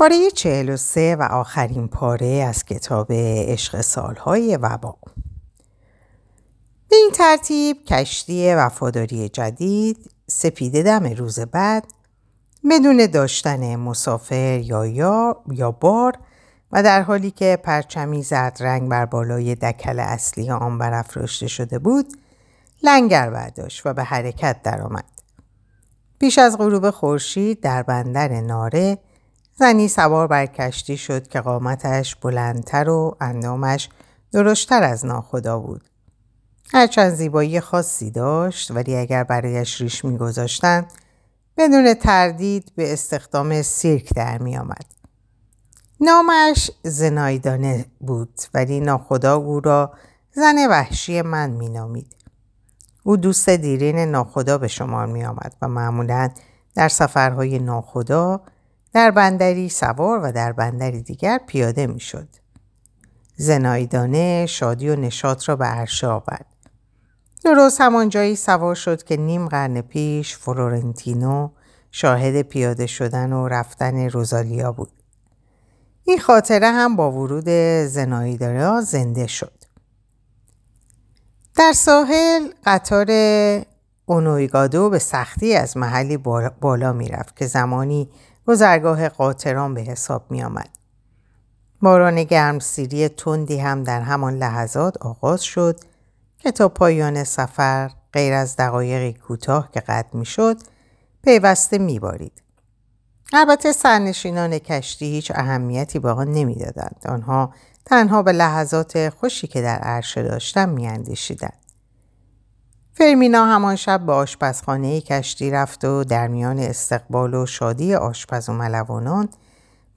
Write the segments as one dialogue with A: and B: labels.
A: پاره 43 و آخرین پاره از کتاب عشق سالهای وبا به این ترتیب کشتی وفاداری جدید سپیده دم روز بعد بدون داشتن مسافر یا, یا, یا بار و در حالی که پرچمی زرد رنگ بر بالای دکل اصلی آن برافراشته شده بود لنگر برداشت و به حرکت درآمد. پیش از غروب خورشید در بندر ناره زنی سوار بر کشتی شد که قامتش بلندتر و اندامش درشتر از ناخدا بود. هرچند زیبایی خاصی داشت ولی اگر برایش ریش میگذاشتند بدون تردید به استخدام سیرک در می آمد. نامش زنایدانه بود ولی ناخدا او را زن وحشی من می نامید. او دوست دیرین ناخدا به شمار می آمد و معمولا در سفرهای ناخدا در بندری سوار و در بندری دیگر پیاده می شد. زنایدانه شادی و نشاط را به عرشه آورد. درست همان جایی سوار شد که نیم قرن پیش فلورنتینو شاهد پیاده شدن و رفتن روزالیا بود. این خاطره هم با ورود زنایدانه زنده شد. در ساحل قطار اونویگادو به سختی از محلی بالا می‌رفت که زمانی گذرگاه قاطران به حساب می آمد. باران گرمسیری تندی هم در همان لحظات آغاز شد که تا پایان سفر غیر از دقایقی کوتاه که قطع می شد پیوسته می بارید. البته سرنشینان کشتی هیچ اهمیتی به آن نمی‌دادند آنها تنها به لحظات خوشی که در عرشه داشتند می‌اندیشیدند فرمینا همان شب به آشپزخانه کشتی رفت و در میان استقبال و شادی آشپز و ملوانان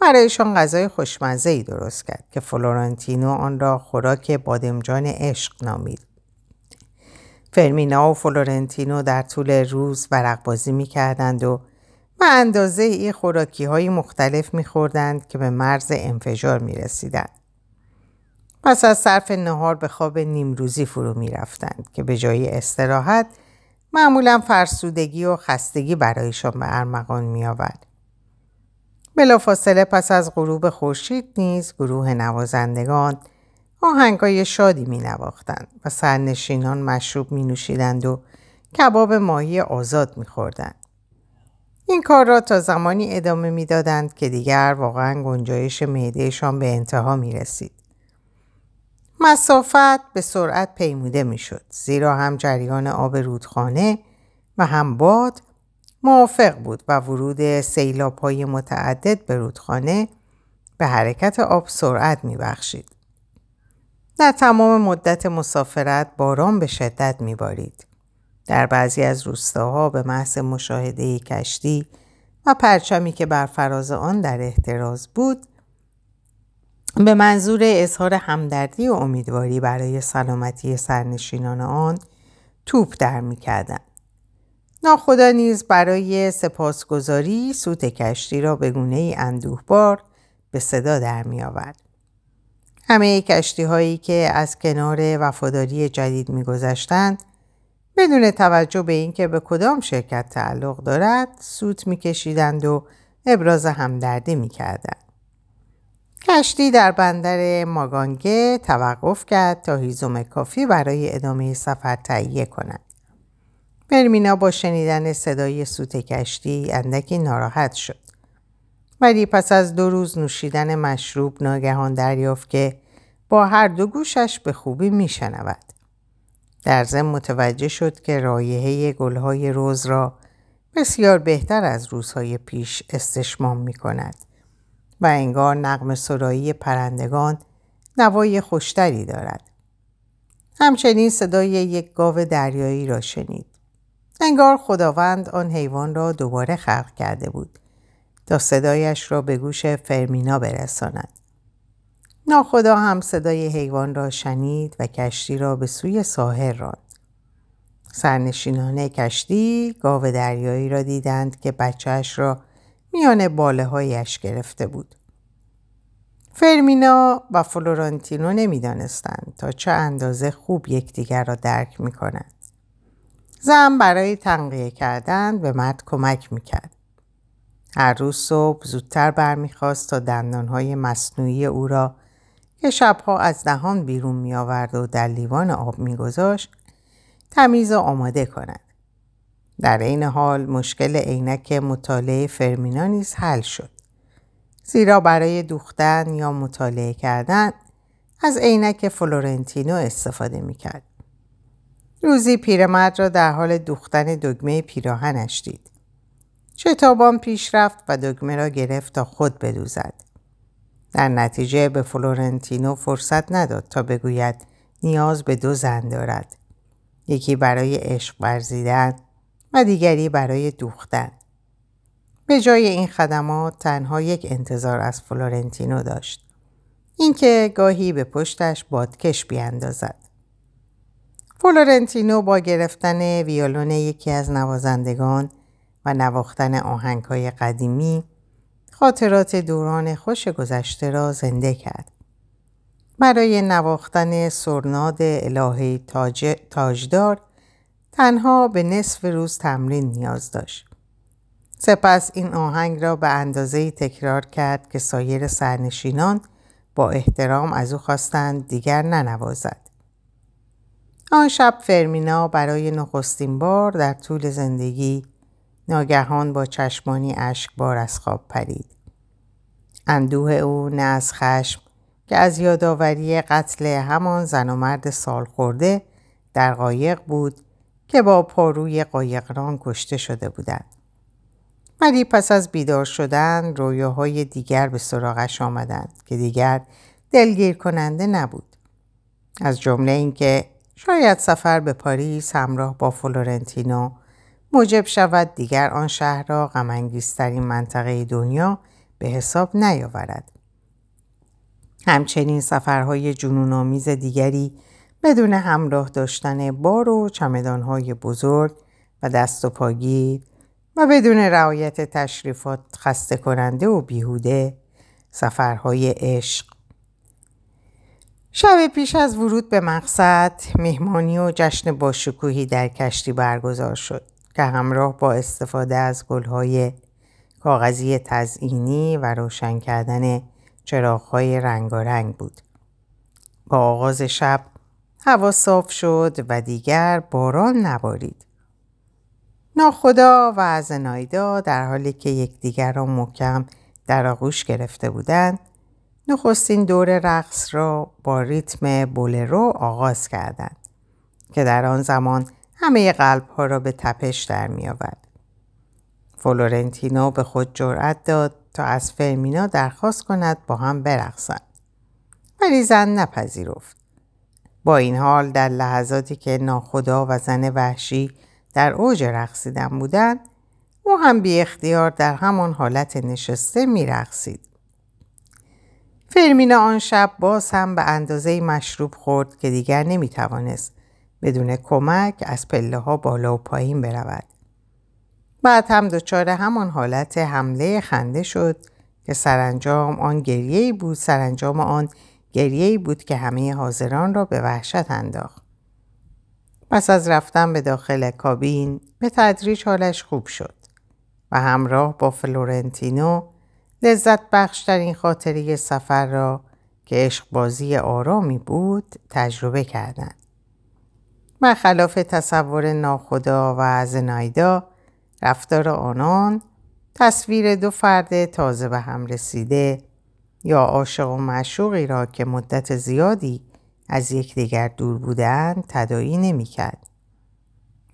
A: برایشان غذای خوشمزه ای درست کرد که فلورنتینو آن را خوراک بادمجان عشق نامید. فرمینا و فلورنتینو در طول روز ورق بازی می کردند و به اندازه ای خوراکی های مختلف می خوردند که به مرز انفجار می رسیدند. پس از صرف نهار به خواب نیمروزی فرو می رفتند که به جای استراحت معمولا فرسودگی و خستگی برایشان به ارمغان می آورد. بلافاصله پس از غروب خورشید نیز گروه نوازندگان آهنگای شادی می و سرنشینان مشروب می نوشیدند و کباب ماهی آزاد می خوردند. این کار را تا زمانی ادامه می‌دادند که دیگر واقعا گنجایش معدهشان به انتها می رسید. مسافت به سرعت پیموده می شد زیرا هم جریان آب رودخانه و هم باد موافق بود و ورود سیلاب های متعدد به رودخانه به حرکت آب سرعت می بخشید. در تمام مدت مسافرت باران به شدت می بارید. در بعضی از روستاها به محض مشاهده کشتی و پرچمی که بر فراز آن در احتراز بود به منظور اظهار همدردی و امیدواری برای سلامتی سرنشینان آن توپ در می‌کردند ناخدا نیز برای سپاسگزاری سوت کشتی را به گونه ای اندوهبار به صدا در می آورد. همه کشتی هایی که از کنار وفاداری جدید میگذشتند بدون توجه به اینکه به کدام شرکت تعلق دارد سوت میکشیدند و ابراز همدردی می‌کردند کشتی در بندر ماگانگه توقف کرد تا هیزم کافی برای ادامه سفر تهیه کند. مرمینا با شنیدن صدای سوت کشتی اندکی ناراحت شد. ولی پس از دو روز نوشیدن مشروب ناگهان دریافت که با هر دو گوشش به خوبی میشنود. در ضمن متوجه شد که رایحه گلهای روز را بسیار بهتر از روزهای پیش استشمام می کند و انگار نقم سرایی پرندگان نوای خوشتری دارد. همچنین صدای یک گاو دریایی را شنید. انگار خداوند آن حیوان را دوباره خلق کرده بود تا صدایش را به گوش فرمینا برساند. ناخدا هم صدای حیوان را شنید و کشتی را به سوی ساحل راند. سرنشینان کشتی گاو دریایی را دیدند که بچهش را میان باله هایش گرفته بود. فرمینا و فلورانتینو نمی‌دانستند تا چه اندازه خوب یکدیگر را درک می کنند. زن برای تنقیه کردن به مرد کمک می‌کرد. هر روز صبح زودتر برمیخواست تا دندانهای مصنوعی او را که شبها از دهان بیرون می آورد و در لیوان آب میگذاشت تمیز و آماده کند. در این حال مشکل عینک مطالعه فرمینا نیز حل شد. زیرا برای دوختن یا مطالعه کردن از عینک فلورنتینو استفاده می‌کرد. روزی پیرمرد را در حال دوختن دگمه پیراهنش دید. شتابان پیش رفت و دگمه را گرفت تا خود بدوزد. در نتیجه به فلورنتینو فرصت نداد تا بگوید نیاز به دو زن دارد. یکی برای عشق ورزیدن و دیگری برای دوختن. به جای این خدمات تنها یک انتظار از فلورنتینو داشت. اینکه گاهی به پشتش بادکش بیاندازد. فلورنتینو با گرفتن ویولون یکی از نوازندگان و نواختن آهنگهای قدیمی خاطرات دوران خوش گذشته را زنده کرد. برای نواختن سرناد الهه تاج، تاجدار تنها به نصف روز تمرین نیاز داشت. سپس این آهنگ را به اندازه تکرار کرد که سایر سرنشینان با احترام از او خواستند دیگر ننوازد. آن شب فرمینا برای نخستین بار در طول زندگی ناگهان با چشمانی اشکبار از خواب پرید. اندوه او نه از خشم که از یادآوری قتل همان زن و مرد سال خورده در قایق بود که با پاروی قایقران کشته شده بودند. ولی پس از بیدار شدن رویاهای دیگر به سراغش آمدند که دیگر دلگیر کننده نبود. از جمله اینکه شاید سفر به پاریس همراه با فلورنتینو موجب شود دیگر آن شهر را غمانگیزترین منطقه دنیا به حساب نیاورد. همچنین سفرهای جنونآمیز دیگری بدون همراه داشتن بار و چمدانهای بزرگ و دست و پاگیر و بدون رعایت تشریفات خسته کننده و بیهوده سفرهای عشق شب پیش از ورود به مقصد مهمانی و جشن باشکوهی در کشتی برگزار شد که همراه با استفاده از گلهای کاغذی تزئینی و روشن کردن چراغهای رنگارنگ بود. با آغاز شب هوا صاف شد و دیگر باران نبارید. ناخدا و زنایدا در حالی که یکدیگر را محکم در آغوش گرفته بودند نخستین دور رقص را با ریتم بولرو آغاز کردند که در آن زمان همه قلب ها را به تپش در می آورد. فلورنتینو به خود جرأت داد تا از فرمینا درخواست کند با هم برقصند. ولی زن نپذیرفت. با این حال در لحظاتی که ناخدا و زن وحشی در اوج رقصیدن بودند او هم بی اختیار در همان حالت نشسته می رقصید. فرمینا آن شب باز هم به اندازه مشروب خورد که دیگر نمی توانست بدون کمک از پله ها بالا و پایین برود. بعد هم دچار همان حالت حمله خنده شد که سرانجام آن گریه بود سرانجام آن گریه بود که همه حاضران را به وحشت انداخت. پس از رفتن به داخل کابین به تدریج حالش خوب شد و همراه با فلورنتینو لذت بخشترین خاطری سفر را که عشق بازی آرامی بود تجربه کردند. خلاف تصور ناخدا و زنایدا رفتار آنان تصویر دو فرد تازه به هم رسیده یا عاشق و معشوقی را که مدت زیادی از یکدیگر دور بودند تدایی نمی‌کرد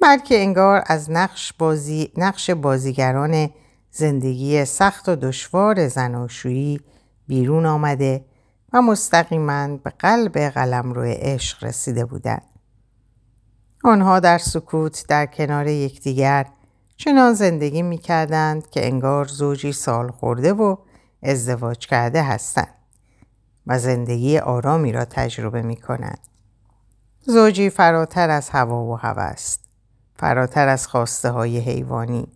A: بلکه انگار از نقش, بازی، نقش بازیگران زندگی سخت و دشوار زناشویی بیرون آمده و مستقیما به قلب قلمرو عشق رسیده بودند. آنها در سکوت در کنار یکدیگر چنان زندگی می کردند که انگار زوجی سال خورده و ازدواج کرده هستند و زندگی آرامی را تجربه می کنند. زوجی فراتر از هوا و هوا است. فراتر از خواسته های حیوانی.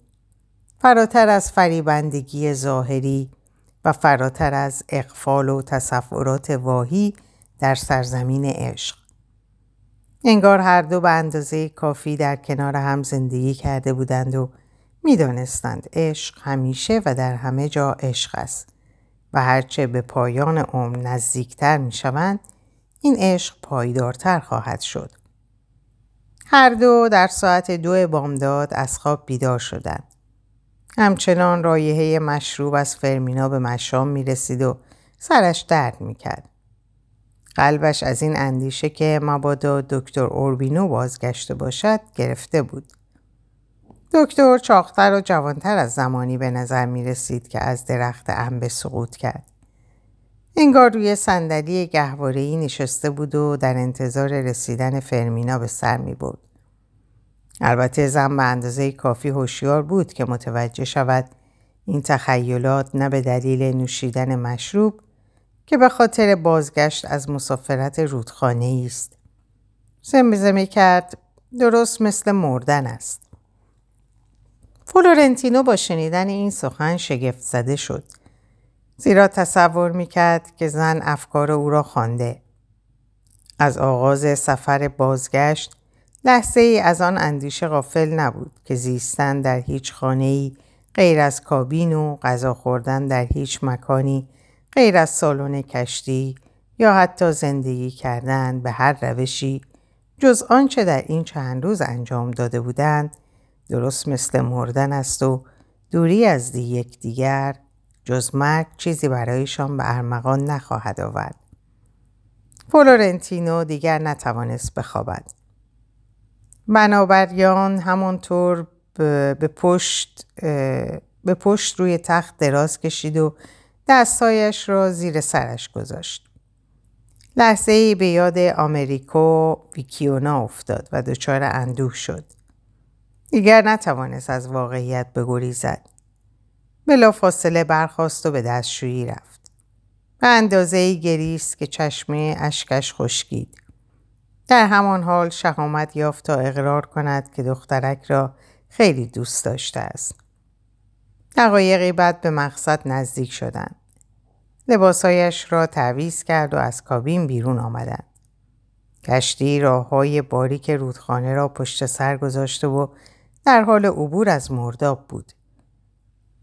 A: فراتر از فریبندگی ظاهری و فراتر از اقفال و تصورات واهی در سرزمین عشق. انگار هر دو به اندازه کافی در کنار هم زندگی کرده بودند و می‌دانستند عشق همیشه و در همه جا عشق است و هرچه به پایان عمر نزدیکتر می شوند این عشق پایدارتر خواهد شد. هر دو در ساعت دو بامداد از خواب بیدار شدند. همچنان رایحه مشروب از فرمینا به مشام می رسید و سرش درد می کرد. قلبش از این اندیشه که مبادا دکتر اوربینو بازگشته باشد گرفته بود. دکتر چاقتر و جوانتر از زمانی به نظر می رسید که از درخت انبه سقوط کرد. انگار روی صندلی گهوارهای نشسته بود و در انتظار رسیدن فرمینا به سر می بود. البته زن به اندازه کافی هوشیار بود که متوجه شود این تخیلات نه به دلیل نوشیدن مشروب که به خاطر بازگشت از مسافرت رودخانه است. زمزمه کرد درست مثل مردن است. فلورنتینو با شنیدن این سخن شگفت زده شد. زیرا تصور می‌کرد که زن افکار او را خوانده. از آغاز سفر بازگشت لحظه ای از آن اندیشه غافل نبود که زیستن در هیچ خانه ای غیر از کابین و غذا خوردن در هیچ مکانی غیر از سالن کشتی یا حتی زندگی کردن به هر روشی جز آنچه در این چند روز انجام داده بودند درست مثل مردن است و دوری از دی یکدیگر جز مرگ چیزی برایشان به ارمغان نخواهد آورد. فلورنتینو دیگر نتوانست بخوابد. بنابریان همانطور به پشت, به پشت روی تخت دراز کشید و دستایش را زیر سرش گذاشت. لحظه ای به یاد آمریکو ویکیونا افتاد و دچار اندوه شد. دیگر نتوانست از واقعیت بگریزد. بلا فاصله برخواست و به دستشویی رفت. به اندازه ای گریست که چشمه اشکش خشکید. در همان حال شهامت یافت تا اقرار کند که دخترک را خیلی دوست داشته است. دقایقی بعد به مقصد نزدیک شدند. لباسهایش را تعویز کرد و از کابین بیرون آمدند. کشتی راه های باریک رودخانه را پشت سر گذاشته و در حال عبور از مرداب بود.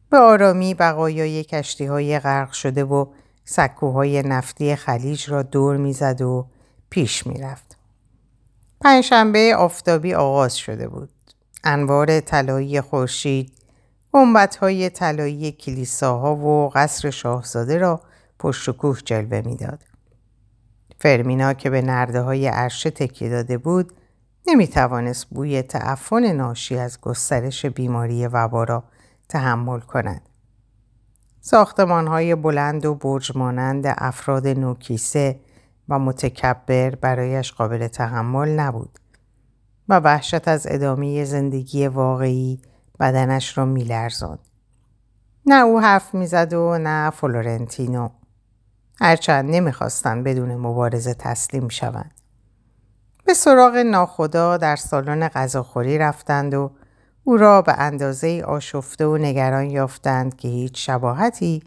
A: به آرامی بقایای کشتی های غرق شده و سکوهای نفتی خلیج را دور می‌زد و پیش می‌رفت. پنجشنبه آفتابی آغاز شده بود. انوار طلایی خورشید های طلایی کلیساها و قصر شاهزاده را پشت کوه جلوه می‌داد. فرمینا که به نرده های عرشه تکیه داده بود نمی توانست بوی تعفن ناشی از گسترش بیماری وبا را تحمل کند. ساختمان های بلند و برج مانند افراد نوکیسه و متکبر برایش قابل تحمل نبود و وحشت از ادامه زندگی واقعی بدنش را میلرزاند. نه او حرف می‌زد و نه فلورنتینو. هرچند نمی‌خواستند بدون مبارزه تسلیم شوند. به سراغ ناخدا در سالن غذاخوری رفتند و او را به اندازه آشفته و نگران یافتند که هیچ شباهتی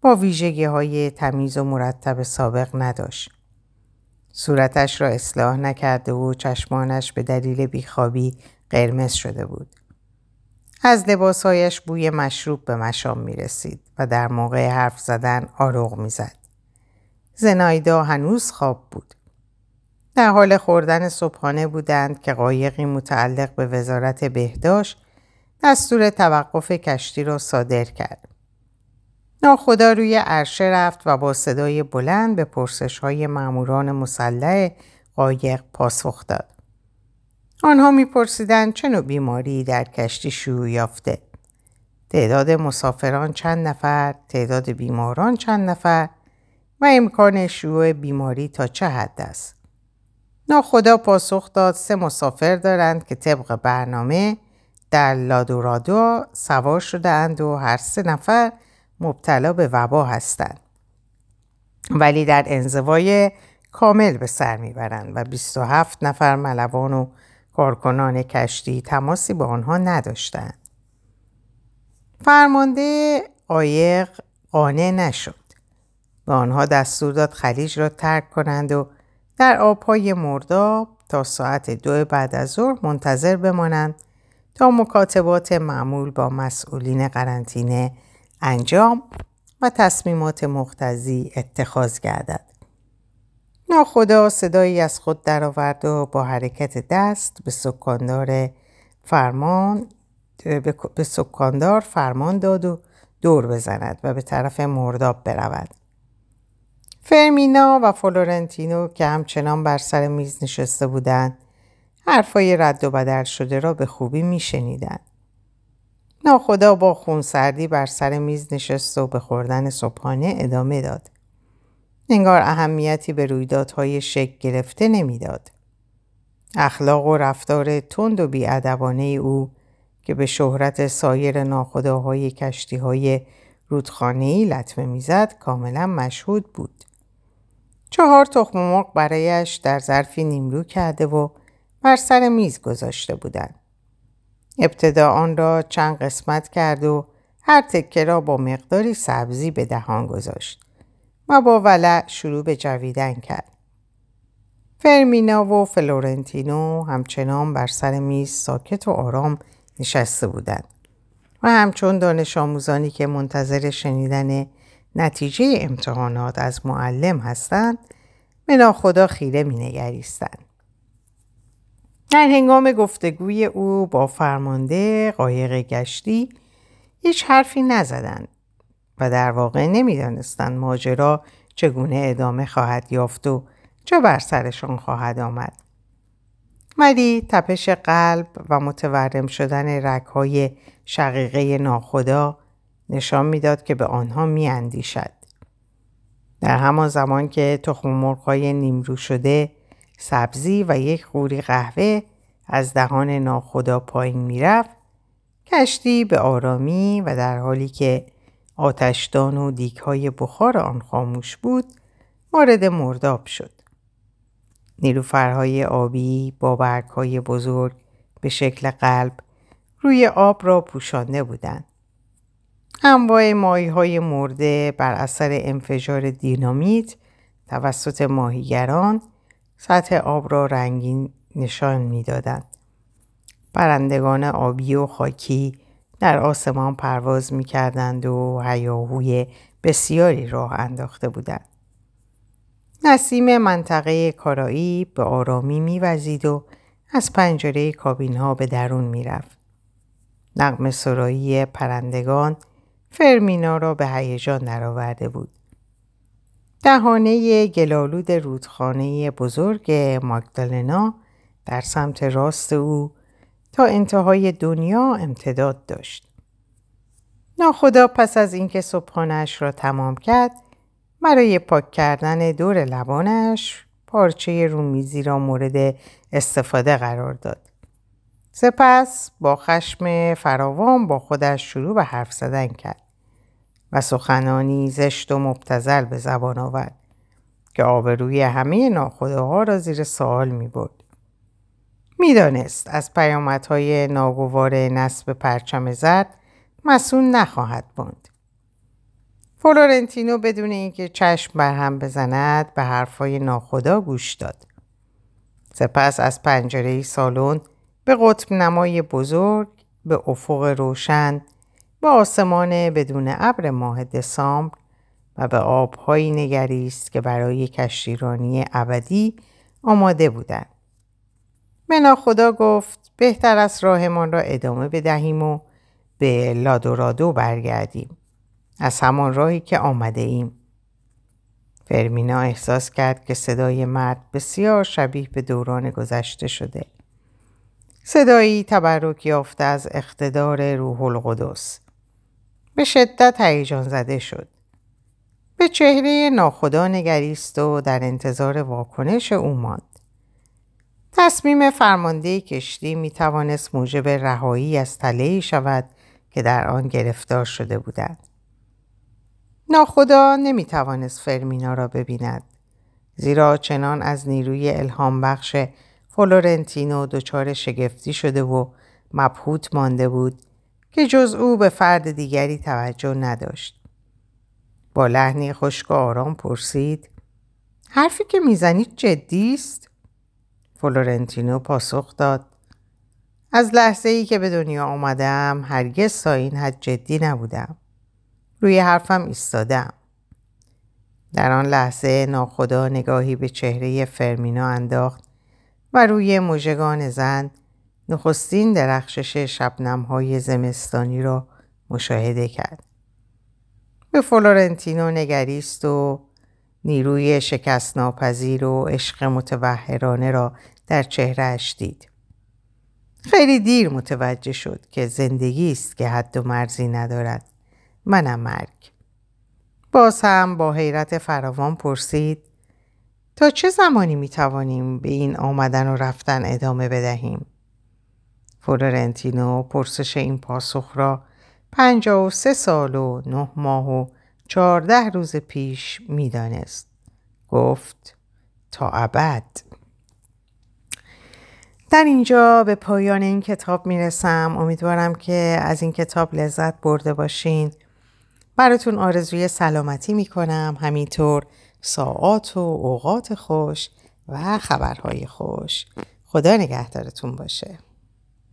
A: با ویژگی های تمیز و مرتب سابق نداشت. صورتش را اصلاح نکرده و چشمانش به دلیل بیخوابی قرمز شده بود. از لباسهایش بوی مشروب به مشام می رسید و در موقع حرف زدن آروغ می زد. زنایدا هنوز خواب بود. در حال خوردن صبحانه بودند که قایقی متعلق به وزارت بهداشت دستور توقف کشتی را صادر کرد. ناخدا روی عرشه رفت و با صدای بلند به پرسش های معموران مسلح قایق پاسخ داد. آنها میپرسیدند چه نوع بیماری در کشتی شیوع یافته. تعداد مسافران چند نفر، تعداد بیماران چند نفر و امکان شیوع بیماری تا چه حد است. ناخدا پاسخ داد سه مسافر دارند که طبق برنامه در لادورادو سوار شده اند و هر سه نفر مبتلا به وبا هستند. ولی در انزوای کامل به سر می‌برند و 27 نفر ملوان و کارکنان کشتی تماسی با آنها نداشتند. فرمانده قایق قانع نشد. به آنها دستور داد خلیج را ترک کنند و در آبهای مرداب تا ساعت دو بعد از ظهر منتظر بمانند تا مکاتبات معمول با مسئولین قرنطینه انجام و تصمیمات مختزی اتخاذ گردد. ناخدا صدایی از خود درآورد و با حرکت دست به سکاندار فرمان به سکاندار فرمان داد و دور بزند و به طرف مرداب برود. فرمینا و فلورنتینو که همچنان بر سر میز نشسته بودند حرفای رد و بدل شده را به خوبی میشنیدند. ناخدا با خونسردی بر سر میز نشست و به خوردن صبحانه ادامه داد. انگار اهمیتی به رویدادهای شک گرفته نمی‌داد. اخلاق و رفتار تند و بیادبانه او که به شهرت سایر ناخداهای کشتی های رودخانه‌ای لطمه می‌زد کاملا مشهود بود. چهار تخم مرغ برایش در ظرفی نیمرو کرده و بر سر میز گذاشته بودند. ابتدا آن را چند قسمت کرد و هر تکه را با مقداری سبزی به دهان گذاشت و با ولع شروع به جویدن کرد. فرمینا و فلورنتینو همچنان بر سر میز ساکت و آرام نشسته بودند و همچون دانش آموزانی که منتظر شنیدن نتیجه امتحانات از معلم هستند به ناخدا خیره می نگریستند. در هنگام گفتگوی او با فرمانده قایق گشتی هیچ حرفی نزدند و در واقع نمی‌دانستند ماجرا چگونه ادامه خواهد یافت و چه بر سرشان خواهد آمد. ولی تپش قلب و متورم شدن رگهای شقیقه ناخدا نشان می‌داد که به آنها میاندیشد. در همان زمان که تخم مرغهای نیمرو شده سبزی و یک قوری قهوه از دهان ناخدا پایین می‌رفت کشتی به آرامی و در حالی که آتشدان و دیگهای بخار آن خاموش بود وارد مرداب شد. نیلوفرهای آبی با برگهای بزرگ به شکل قلب روی آب را پوشانده بودند. انواع ماهی های مرده بر اثر انفجار دینامیت توسط ماهیگران سطح آب را رنگین نشان می‌دادند. برندگان آبی و خاکی در آسمان پرواز می کردند و هیاهوی بسیاری راه انداخته بودند. نسیم منطقه کارایی به آرامی میوزید و از پنجره کابین ها به درون می‌رفت. نقم سرایی پرندگان فرمینا را به هیجان درآورده بود. دهانه گلالود رودخانه بزرگ ماگدالنا در سمت راست او تا انتهای دنیا امتداد داشت. ناخدا پس از اینکه صبحانش را تمام کرد برای پاک کردن دور لبانش پارچه رومیزی را مورد استفاده قرار داد. سپس با خشم فراوان با خودش شروع به حرف زدن کرد و سخنانی زشت و مبتزل به زبان آورد که آبروی همه ناخداها را زیر سوال می برد. می‌دانست از پیامدهای ناگوار نصب پرچم زرد مسئول نخواهد بود. فلورنتینو بدون اینکه چشم بر هم بزند به حرفهای ناخدا گوش داد. سپس از پنجره سالن به قطب نمای بزرگ به افق روشن به آسمان بدون ابر ماه دسامبر و به آبهایی نگریست که برای کشتیرانی ابدی آماده بودند. به ناخدا گفت بهتر است راهمان را ادامه بدهیم و به لادورادو برگردیم. از همان راهی که آمده ایم. فرمینا احساس کرد که صدای مرد بسیار شبیه به دوران گذشته شده. صدایی تبرک یافته از اقتدار روح القدس. به شدت هیجان زده شد. به چهره ناخدا نگریست و در انتظار واکنش او ماند. تصمیم فرمانده کشتی می توانست موجب رهایی از تله شود که در آن گرفتار شده بودند. ناخدا نمی توانست فرمینا را ببیند. زیرا چنان از نیروی الهام بخش فلورنتینو دچار شگفتی شده و مبهوت مانده بود که جز او به فرد دیگری توجه نداشت. با لحنی خشک و آرام پرسید حرفی که می‌زنید جدی است؟ فلورنتینو پاسخ داد از لحظه ای که به دنیا آمدم هرگز تا این حد جدی نبودم. روی حرفم ایستادم. در آن لحظه ناخدا نگاهی به چهره فرمینا انداخت و روی مژگان زن نخستین درخشش شبنم های زمستانی را مشاهده کرد. به فلورنتینو نگریست و نیروی شکست ناپذیر و عشق متوهرانه را در چهرهش دید. خیلی دیر متوجه شد که زندگی است که حد و مرزی ندارد. منم مرگ. باز هم با حیرت فراوان پرسید تا چه زمانی می توانیم به این آمدن و رفتن ادامه بدهیم؟ فلورنتینو پرسش این پاسخ را پنجاه و سه سال و نه ماه و چهارده روز پیش می‌دانست. گفت تا ابد. در اینجا به پایان این کتاب می‌رسم امیدوارم که از این کتاب لذت برده باشین براتون آرزوی سلامتی می‌کنم همینطور ساعات و اوقات خوش و خبرهای خوش. خدا نگهدارتون باشه.